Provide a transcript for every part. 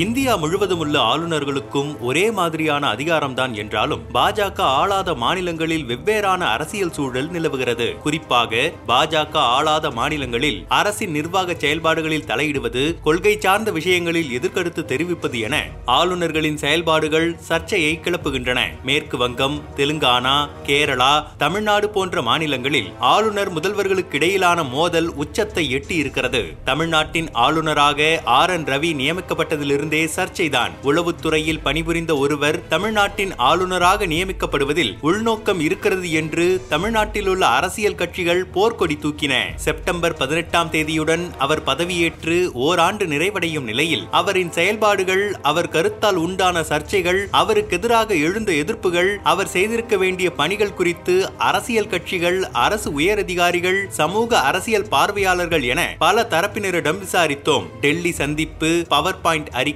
India முழுவதும் உள்ள ஆளுநர்களுக்கும் ஒரே மாதிரியான அதிகாரம்தான் என்றாலும் பாஜக ஆளாத மாநிலங்களில் வெவ்வேறான அரசியல் சூழல் நிலவுகிறது. குறிப்பாக பாஜக ஆளாத மாநிலங்களில் அரசின் நிர்வாக செயல்பாடுகளில் தலையிடுவது கொள்கை சார்ந்த விஷயங்களில் எதிர்கருத்து தெரிவிப்பது என ஆளுநர்களின் செயல்பாடுகள் சர்ச்சையை கிளப்புகின்றன. மேற்கு வங்கம் தெலுங்கானா கேரளா தமிழ்நாடு போன்ற மாநிலங்களில் ஆளுநர் முதல்வர்களுக்கு இடையிலான மோதல் உச்சத்தை எட்டி இருக்கிறது தமிழ்நாட்டின் ஆளுநராக ஆர் என் ரவி நியமிக்கப்பட்டதிலிருந்து இருந்தே சர்ச்சைதான். உளவுத்துறையில் பணிபுரிந்த ஒருவர் தமிழ்நாட்டின் ஆளுநராக நியமிக்கப்படுவதில் உள்நோக்கம் இருக்கிறது என்று தமிழ்நாட்டில் உள்ள அரசியல் கட்சிகள் போர்க்கொடி தூக்கின. செப்டம்பர் பதினெட்டாம் தேதியுடன் அவர் பதவியேற்று ஓராண்டு நிறைவடையும் நிலையில் அவரின் செயல்பாடுகள் அவர் கருத்தால் உண்டான சர்ச்சைகள் அவருக்கு எதிராக எழுந்த எதிர்ப்புகள் அவர் செய்திருக்க வேண்டிய பணிகள் குறித்து அரசியல் கட்சிகள் அரசு உயரதிகாரிகள் சமூக அரசியல் பார்வையாளர்கள் என பல தரப்பினரிடம் விசாரித்தோம். டெல்லி சந்திப்பு பவர் பாயிண்ட் அறிக்கை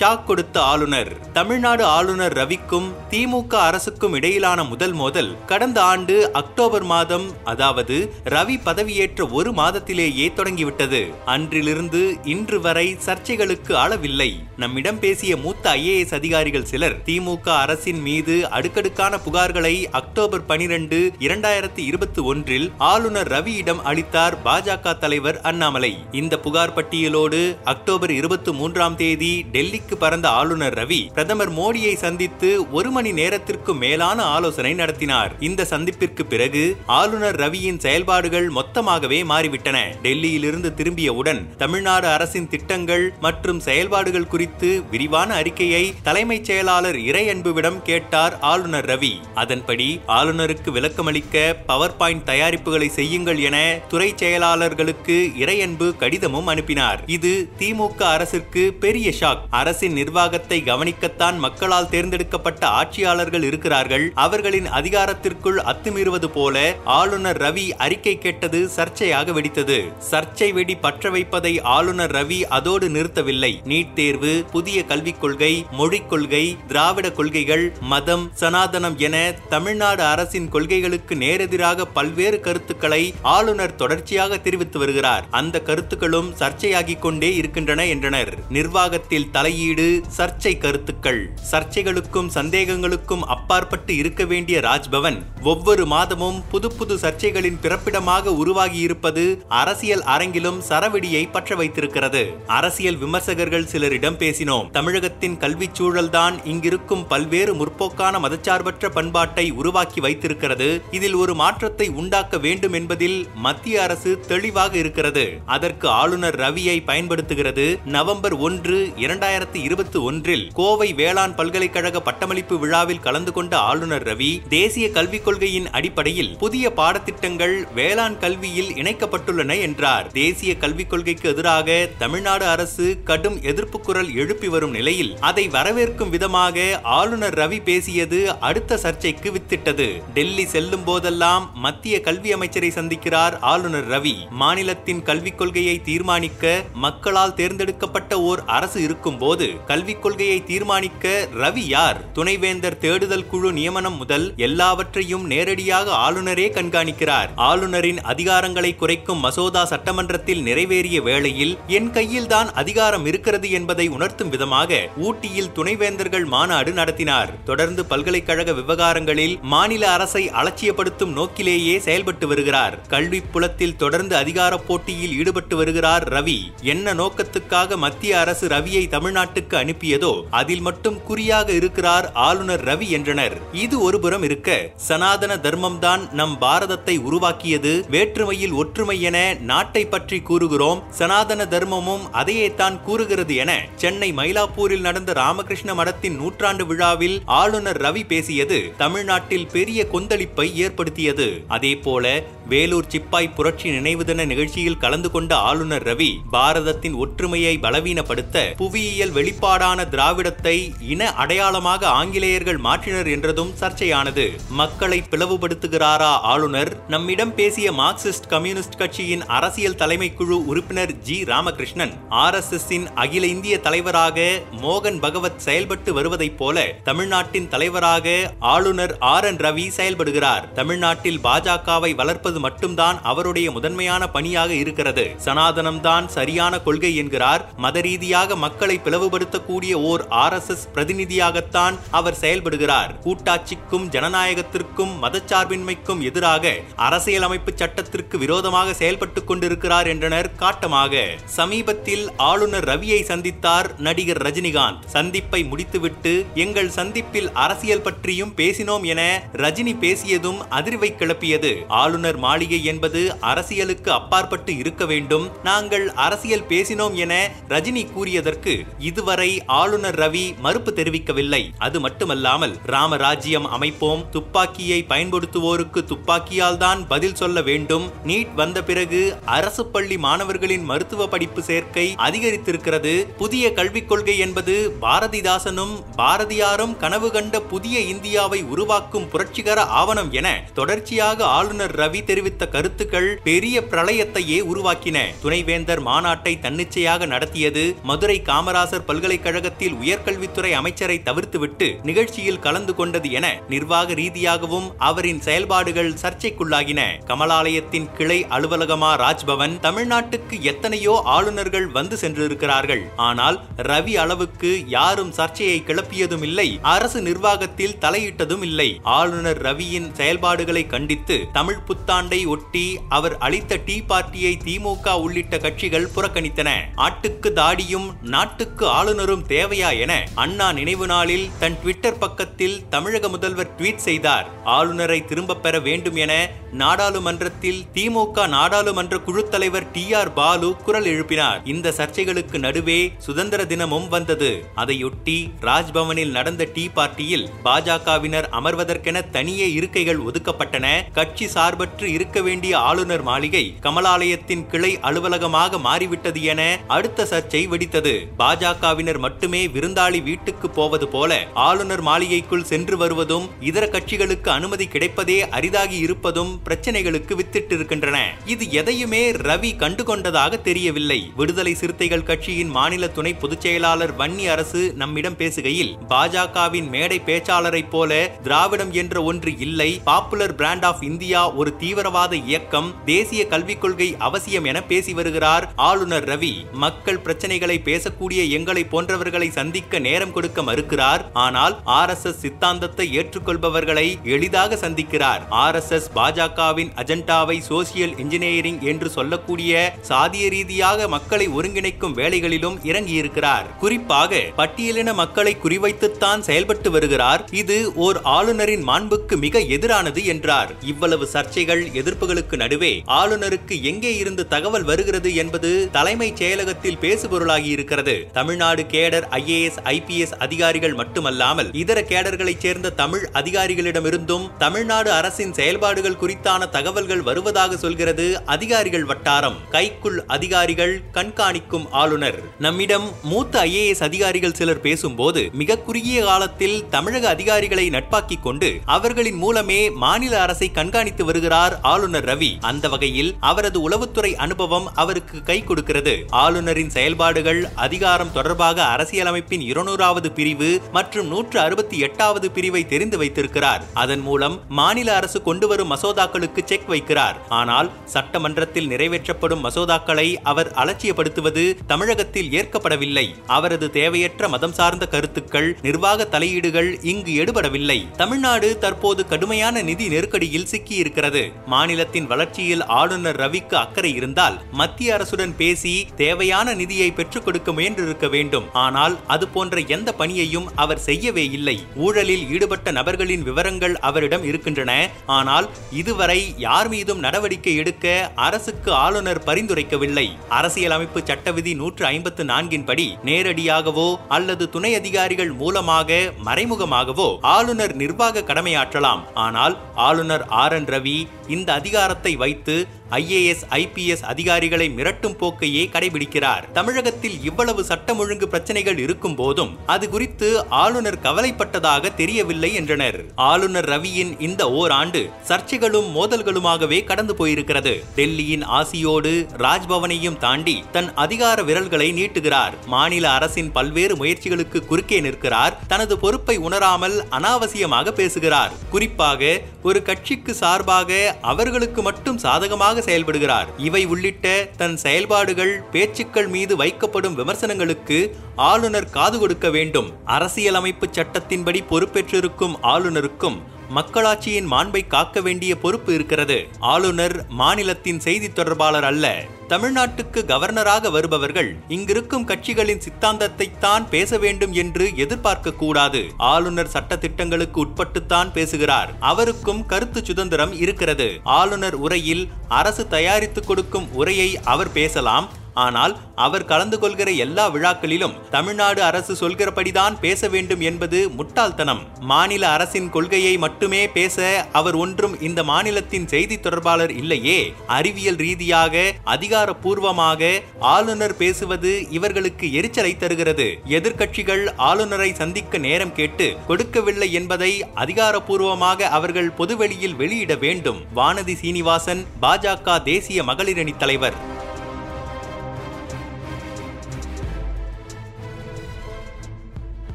ஷாக் கொடுத்த ஆளுநர். தமிழ்நாடு ஆளுநர் ரவிக்கும் திமுக அரசுக்கும் இடையிலான முதல் மோதல் கடந்த ஆண்டு அக்டோபர் மாதம் அதாவது ரவி பதவியேற்ற ஒரு மாதத்திலேயே தொடங்கிவிட்டது. அன்றிலிருந்து இன்று வரை சர்ச்சைகளுக்கு அளவில்லை. நம்மிடம் பேசிய மூத்த ஐஏஎஸ் அதிகாரிகள் சிலர் திமுக அரசின் மீது அடுக்கடுக்கான புகார்களை அக்டோபர் பனிரெண்டு இரண்டாயிரத்தி இருபத்தி ஒன்றில் ஆளுநர் ரவியிடம் அளித்தார் பாஜக தலைவர் அண்ணாமலை. இந்த புகார் பட்டியலோடு அக்டோபர் இருபத்தி மூன்றாம் தேதி டெல்லிக்கு பறந்த ஆளுநர் ரவி பிரதமர் மோடியை சந்தித்து ஒரு மணி நேரத்திற்கு மேலான ஆலோசனை நடத்தினார். இந்த சந்திப்பிற்கு பிறகு ஆளுநர் ரவியின் செயல்பாடுகள் மொத்தமாகவே மாறிவிட்டன. டெல்லியிலிருந்து திரும்பியவுடன் தமிழ்நாடு அரசின் திட்டங்கள் மற்றும் செயல்பாடுகள் குறித்து விரிவான அறிக்கையை தலைமைச் செயலாளர் இறையன்புவிடம் கேட்டார் ஆளுநர் ரவி. அதன்படி ஆளுநருக்கு விளக்கமளிக்க பவர் பாயிண்ட் தயாரிப்புகளை செய்யுங்கள் என துறை செயலாளர்களுக்கு இறையன்பு கடிதமும் அனுப்பினார். இது திமுக அரசிற்கு பெரிய ஷாக். அரசின் நிர்வாகத்தை கவனிக்கத்தான் மக்களால் தேர்ந்தெடுக்கப்பட்ட ஆட்சியாளர்கள் இருக்கிறார்கள். அவர்களின் அதிகாரத்திற்குள் அத்துமீறுவது போல ஆளுநர் ரவி அறிக்கை கேட்டது சர்ச்சையாக வெடித்தது. சர்ச்சை வெடி பற்ற வைப்பதை ஆளுநர் ரவி அதோடு நிறுத்தவில்லை. நீட் தேர்வு புதிய கல்விக் கொள்கை மொழிக் கொள்கை திராவிட கொள்கைகள் மதம் சனாதனம் என தமிழ்நாடு அரசின் கொள்கைகளுக்கு நேரெதிராக பல்வேறு கருத்துக்களை ஆளுநர் தொடர்ச்சியாக தெரிவித்து வருகிறார். அந்த கருத்துக்களும் சர்ச்சையாகிக் கொண்டே இருக்கின்றன என்றனர். நிர்வாகத்தில் விவாதத்தில் தலையீடு சர்ச்சை கருத்துக்கள். சர்ச்சைகளுக்கும் சந்தேகங்களுக்கும் அப்பாற்பட்டு இருக்க வேண்டிய ராஜ்பவன் ஒவ்வொரு மாதமும் புது புது சர்ச்சைகளின் பிறப்பிடமாக உருவாகியிருப்பது அரசியல் அரங்கிலும் சரவெடியை பற்ற வைத்திருக்கிறது. அரசியல் விமர்சகர்கள் சிலரிடம் பேசினோம். தமிழகத்தின் கல்விச் சூழல்தான் இங்கிருக்கும் பல்வேறு முற்போக்கான மதச்சார்பற்ற பண்பாட்டை உருவாக்கி வைத்திருக்கிறது. இதில் ஒரு மாற்றத்தை உண்டாக்க வேண்டும் என்பதில் மத்திய அரசு தெளிவாக இருக்கிறது. அதற்கு ஆளுநர் ரவியை பயன்படுத்துகிறது. நவம்பர் ஒன்று இரண்டாயிரத்தி இருபத்தி ஒன்றில் கோவை வேளாண் பல்கலைக்கழக பட்டமளிப்பு விழாவில் கலந்து கொண்ட ஆளுநர் ரவி தேசிய கல்விக் கொள்கையின் அடிப்படையில் புதிய பாடத்திட்டங்கள் வேளாண் கல்வியில் இணைக்கப்பட்டுள்ளன என்றார். தேசிய கல்விக் கொள்கைக்கு எதிராக தமிழ்நாடு அரசு கடும் எதிர்ப்பு குரல் எழுப்பி வரும் நிலையில் அதை வரவேற்கும் விதமாக ஆளுநர் ரவி பேசியது அடுத்த சர்ச்சைக்கு வித்திட்டது. டெல்லி செல்லும் போதெல்லாம் மத்திய கல்வி அமைச்சரை சந்திக்கிறார் ஆளுநர் ரவி. மாநிலத்தின் கல்விக் கொள்கையை தீர்மானிக்க மக்களால் தேர்ந்தெடுக்கப்பட்ட ஓர் அரசு இருக்கும் போது கல்விக் கொள்கையை தீர்மானிக்க ரவி யார்? துணைவேந்தர் தேடுதல் குழு நியமனம் முதல் எல்லாவற்றையும் நேரடியாக ஆளுநரே கண்காணிக்கிறார். ஆளுநரின் அதிகாரங்களை குறைக்கும் மசோதா சட்டமன்றத்தில் நிறைவேறிய வேளையில் என் கையில் தான் அதிகாரம் இருக்கிறது என்பதை உணர்த்தும் விதமாக ஊட்டியில் துணைவேந்தர்கள் மாநாடு நடத்தினார். தொடர்ந்து பல்கலைக்கழக விவகாரங்களில் மாநில அரசை அலட்சியப்படுத்தும் நோக்கிலேயே செயல்பட்டு வருகிறார். கல்வி புலத்தில் தொடர்ந்து அதிகார போட்டியில் ஈடுபட்டு வருகிறார் ரவி. என்ன நோக்கத்துக்காக மத்திய அரசு ரவி ரவியை தமிழ்நாட்டுக்கு அனுப்பியதோ அதில் மட்டும் குறியாக இருக்கிறார் ஆளுநர் ரவி என்றனர். இது ஒருபுறம் இருக்க சனாதன தர்மம்தான் நம் பாரதத்தை உருவாக்கியது. வேற்றுமையில் ஒற்றுமை என நாட்டை பற்றி கூறுகிறோம். சனாதன தர்மமும் அதையே தான் கூறுகிறது என சென்னை மயிலாப்பூரில் நடந்த ராமகிருஷ்ண மடத்தின் நூற்றாண்டு விழாவில் ஆளுநர் ரவி பேசியது தமிழ்நாட்டில் பெரிய கொந்தளிப்பை ஏற்படுத்தியது. அதே போல வேலூர் சிப்பாய் புரட்சி நினைவு தின நிகழ்ச்சியில் கலந்து கொண்ட ஆளுநர் ரவி பாரதத்தின் ஒற்றுமையை பலவீனப்படுத்த புவியியல் வெளிப்பாடான திராவிடத்தை இன அடையாளமாக ஆங்கிலேயர்கள் மாற்றினர் என்றதும் சர்ச்சையானது. மக்களை பிளவுபடுத்துகிறாரா ஆளுநர்? நம்மிடம் பேசிய மார்க்சிஸ்ட் கம்யூனிஸ்ட் கட்சியின் அரசியல் தலைமை குழு உறுப்பினர் G. Ramakrishnan R S S அகில இந்திய தலைவராக மோகன் பகவத் செயல்பட்டு வருவதைப் போல தமிழ்நாட்டின் தலைவராக ஆளுநர் ஆர் என் ரவி செயல்படுகிறார். தமிழ்நாட்டில் பாஜகவை வளர்ப்பது மட்டும்தான் அவருடைய முதன்மையான பணியாக இருக்கிறது. சனாதனம்தான் சரியான கொள்கை என்கிறார். மத ரீதியாக மக்களை பிளவுபடுத்தக்கூடிய ஓர் ஆர் எஸ் எஸ் பிரதிநிதியாகத்தான் அவர் செயல்படுகிறார். கூட்டாட்சிக்கும் ஜனநாயகத்திற்கும் மதச்சார்பின்மைக்கும் எதிராக அரசியலமைப்பு சட்டத்திற்கு விரோதமாக செயல்பட்டுக் கொண்டிருக்கிறார் என்றனர் காட்டமாக. சமீபத்தில் ஆளுநர் ரவியை சந்தித்தார் நடிகர் ரஜினிகாந்த். சந்திப்பை முடித்துவிட்டு எங்கள் சந்திப்பில் அரசியல் பற்றியும் பேசினோம் என ரஜினி பேசியதும் அதிர்வை கிளப்பியது. ஆளுநர் மாளிகை என்பது அரசியலுக்கு அப்பாற்பட்டு இருக்க வேண்டும். நாங்கள் அரசியல் பேசினோம் என ரஜினி கூறியதற்கு இதுவரை ஆளுநர் ரவி மறுப்பு தெரிவிக்கவில்லை. அது மட்டுமல்லாமல் ராமராஜ்யம் அமைப்போம். துப்பாக்கியை பயன்படுத்துவோருக்கு துப்பாக்கியால் தான் பதில் சொல்ல வேண்டும். நீட் வந்த பிறகு அரசு பள்ளி மாணவர்களின் மருத்துவ படிப்பு சேர்க்கை அதிகரித்திருக்கிறது. புதிய கல்விக் கொள்கை என்பது பாரதிதாசனும் பாரதியாரும் கனவு கண்ட புதிய இந்தியாவை உருவாக்கும் புரட்சிகர ஆவணம் என தொடர்ச்சியாக ஆளுநர் ரவி தெரிவித்த கருத்துக்கள் பெரிய பிரளயத்தையே உருவாக்கின. துணைவேந்தர் மாநாட்டை தன்னிச்சையாக நடத்தியது மதுரை காமராசர் பல்கலைக்கழகத்தில் உயர்கல்வித்துறை அமைச்சரை தவிர்த்துவிட்டு நிகழ்ச்சியில் கலந்து கொண்டது என நிர்வாக ரீதியாகவும் அவரின் செயல்பாடுகள் சர்ச்சைக்குள்ளாகின. கமலாலயத்தின் கிளை அலுவலகமா ராஜ்பவன் தமிழ்நாட்டுக்கு எத்தனையோ ஆளுநர்கள் வந்து சென்றிருக்கிறார்கள். ஆனால் ரவி அளவுக்கு யாரும் சர்ச்சையை கிளப்பியதும் இல்லை அரசு நிர்வாகத்தில் தலையிட்டதும் இல்லை ஆளுநர் ரவியின் செயல்பாடுகளை கண்டித்து தமிழ் புத்தாண்டு ஒட்டி அவர் அளித்த டீ பார்ட்டியை திமுக உள்ளிட்ட கட்சிகள் புறக்கணித்தன. ஆட்டுக்கு தாடியும் நாட்டுக்கு ஆளுநரும் தேவையா என அண்ணா நினைவு நாளில் தன் ட்விட்டர் பக்கத்தில் தமிழக முதல்வர் ட்வீட் செய்தார். ஆளுநரை திரும்ப பெற வேண்டும் என நாடாளுமன்றத்தில் திமுக நாடாளுமன்ற குழு தலைவர் டி ஆர் பாலு குரல் எழுப்பினார். இந்த சர்ச்சைகளுக்கு நடுவே சுதந்திர தினமும் வந்தது. அதையொட்டி ராஜ்பவனில் நடந்த டீ பார்ட்டியில் பாஜகவினர் அமர்வதற்கென தனியே இருக்கைகள் ஒதுக்கப்பட்டன. கட்சி சார்பற்று இருக்க வேண்டிய ஆளுநர் மாளிகை கமலாலயத்தின் கிளை அலுவலகமாக மாறிவிட்டது என அடுத்த சர்ச்சை வெடித்தது. பாஜகவினர் மட்டுமே விருந்தாளி வீட்டுக்கு போவது போல ஆளுநர் மாளிகைக்குள் சென்று வருவதும் இதர கட்சிகளுக்கு அனுமதி கிடைப்பதே அரிதாகி இருப்பதும் பிரச்சனைகளுக்கு வித்திட்டிருக்கின்றன. இது எதையுமே ரவி கண்டுகொண்டதாக தெரியவில்லை. விடுதலை சிறுத்தைகள் கட்சியின் மாநில துணை பொதுச் செயலாளர் வன்னி அரசு நம்மிடம் பேசுகையில் பாஜகவின் மேடை பேச்சாளரைப் போல திராவிடம் என்ற ஒன்று இல்லை. பாப்புலர் பிராண்ட் ஆஃப் இந்தியா ஒரு தீவிரவாத இயக்கம் தேசிய கல்விக் கொள்கை அவசியம் என பேசி வருகிறார் ஆளுநர் ரவி. மக்கள் பிரச்சனைகளை பேசக்கூடிய எங்களை போன்றவர்களை சந்திக்க நேரம் கொடுக்க மறுக்கிறார். ஆனால் ஆர் எஸ் எஸ் சித்தாந்தத்தை ஏற்றுக்கொள்பவர்களை எளிதாக சந்திக்கிறார். ஆர் எஸ் எஸ் பாஜகவின் அஜெண்டாவை சோசியல் இன்ஜினியரிங் என்று சொல்லக்கூடிய சாதிய ரீதியாக மக்களை ஒருங்கிணைக்கும் வேலைகளிலும் இறங்கியிருக்கிறார். குறிப்பாக பட்டியலின மக்களை குறிவைத்துத்தான் செயல்பட்டு வருகிறார். இது ஓர் ஆளுநரின் மாண்புக்கு மிக எதிரானது என்றார். இவ்வளவு சர்ச்சைகள் எதிர்ப்புகளுக்கு நடுவே ஆளுநருக்கு எங்கே இருந்து தகவல் வருகிறது என்பது தலைமைச் செயலகத்தில் பேசுபொருளாகி இருக்கிறது. தமிழ்நாடு கேடர் ஐஏஎஸ் ஐபிஎஸ் அதிகாரிகள் மட்டுமல்லாமல் இதர கேடர்களைச் சேர்ந்த தமிழ் அதிகாரிகளிடமிருந்தும் தமிழ்நாடு அரசின் செயல்பாடுகள் குறித்து ஆபத்தான தகவல்கள் வருவதாக சொல்கிறது அதிகாரிகள் வட்டாரம். கைக்குள் அதிகாரிகள் கண்காணிக்கும் ஆளுநர். நம்மிடம் மூத்த ஐஏஎஸ் அதிகாரிகள் சிலர் பேசும்போது மிக குறுகிய காலத்தில் தமிழக அதிகாரிகளை நட்பாக்கிக் கொண்டு அவர்களின் மூலமே மாநில அரசை கண்காணித்து வருகிறார் ஆளுநர் ரவி. அந்த வகையில் அவரது உளவுத்துறை அனுபவம் அவருக்கு கை கொடுக்கிறது. ஆளுநரின் செயல்பாடுகள் அதிகாரம் தொடர்பாக அரசியலமைப்பின் இருநூறாவது பிரிவு மற்றும் நூற்று அறுபத்தி எட்டாவது பிரிவை தெரிந்து வைத்திருக்கிறார். அதன் மூலம் மாநில அரசு கொண்டு வரும் மசோதாக்களுக்கு செக் வைக்கிறார். ஆனால் சட்டமன்றத்தில் நிறைவேற்றப்படும் மசோதாக்களை அவர் அலட்சியப்படுத்துவது தமிழகத்தில் ஏற்கப்படவில்லை. அவரது தேவையற்ற மதம் சார்ந்த கருத்துக்கள் நிர்வாக தலையீடுகள் இங்கு எடுபடவில்லை. தமிழ்நாடு தற்போது கடுமையான நிதி நெருக்கடியில் சிக்கியிருக்கிறது. மாநிலத்தின் வளர்ச்சியில் ஆளுநர் ரவிக்கு அக்கறை இருந்தால் மத்திய அரசுடன் பேசி தேவையான நிதியை பெற்றுக் கொடுக்க முயன்றிருக்க வேண்டும். ஆனால் அது போன்ற எந்த பணியையும் அவர் செய்யவே இல்லை. ஊழலில் ஈடுபட்ட நபர்களின் விவரங்கள் அவரிடம் இருக்கின்றன. ஆனால் இது இதுவரை யார் மீதும் நடவடிக்கை எடுக்க அரசுக்கு ஆளுநர் பரிந்துரைக்கவில்லை. அரசியலமைப்பு சட்ட விதி நூற்று ஐம்பத்து நான்கின் படி நேரடியாகவோ அல்லது துணை அதிகாரிகள் மூலமாக மறைமுகமாகவோ ஆளுநர் நிர்வாக கடமையாற்றலாம். ஆனால் ஆளுநர் ஆர் என் ரவி இந்த அதிகாரத்தை வைத்து ஐஏஎஸ் ஐபிஎஸ் அதிகாரிகளை மிரட்டும் போக்கையே கடைபிடிக்கிறார். தமிழகத்தில் இவ்வளவு சட்டம் ஒழுங்கு பிரச்சனைகள் இருக்கும் போதும் அது குறித்து ஆளுநர் கவலைப்பட்டதாக தெரியவில்லை என்றனர். ஆளுநர் ரவியின் இந்த ஓராண்டு சர்ச்சைகளும் மோதல்களுமாகவே கடந்து போயிருக்கிறது. டெல்லியின் ஆசியோடு ராஜ்பவனையும் தாண்டி தன் அதிகார விரல்களை நீட்டுகிறார். மாநில அரசின் பல்வேறு முயற்சிகளுக்கு குறுக்கே நிற்கிறார். தனது பொறுப்பை உணராமல் அனாவசியமாக பேசுகிறார். குறிப்பாக ஒரு கட்சிக்கு சார்பாக அவர்களுக்கு மட்டும் சாதகமாக செயல்படுகிறார். இவை உள்ளிட்ட தன் செயல்பாடுகள் பேச்சுக்கள் மீது வைக்கப்படும் விமர்சனங்களுக்கு ஆளுநர் காது கொடுக்க வேண்டும். அரசியலமைப்பு சட்டத்தின்படி பொறுப்பேற்றிருக்கும் ஆளுநருக்கும் மக்களாட்சியின் மாண்பை காக்க வேண்டிய பொறுப்பு இருக்கிறது. ஆளுநர் மாநிலத்தின் செய்தி தொடர்பாளர் அல்ல. தமிழ்நாட்டுக்கு கவர்னராக வருபவர்கள் இங்கிருக்கும் கட்சிகளின் சித்தாந்தத்தை தான் பேச வேண்டும் என்று எதிர்பார்க்க கூடாது. ஆளுநர் சட்ட திட்டங்களுக்கு உட்பட்டுத்தான் பேசுகிறார். அவருக்கும் கருத்து சுதந்திரம் இருக்கிறது. ஆளுநர் உரையில் அரசு தயாரித்து கொடுக்கும் உரையை அவர் பேசலாம். ஆனால் அவர் கலந்து கொள்கிற எல்லா விழாக்களிலும் தமிழ்நாடு அரசு சொல்கிறபடிதான் பேச வேண்டும் என்பது முட்டாள்தனம். மாநில அரசின் கொள்கையை மட்டுமே பேச அவர் ஒன்றும் இந்த மாநிலத்தின் செய்தி தொடர்பாளர் இல்லையே. அறிவியல் ரீதியாக அதிகாரப்பூர்வமாக ஆளுநர் பேசுவது இவர்களுக்கு எரிச்சலை தருகிறது. எதிர்க்கட்சிகள் ஆளுநரை சந்திக்க நேரம் கேட்டு கொடுக்கவில்லை என்பதை அதிகாரப்பூர்வமாக அவர்கள் பொதுவெளியில் வெளியிட வேண்டும். வானதி சீனிவாசன் பாஜக தேசிய மகளிரணி தலைவர்.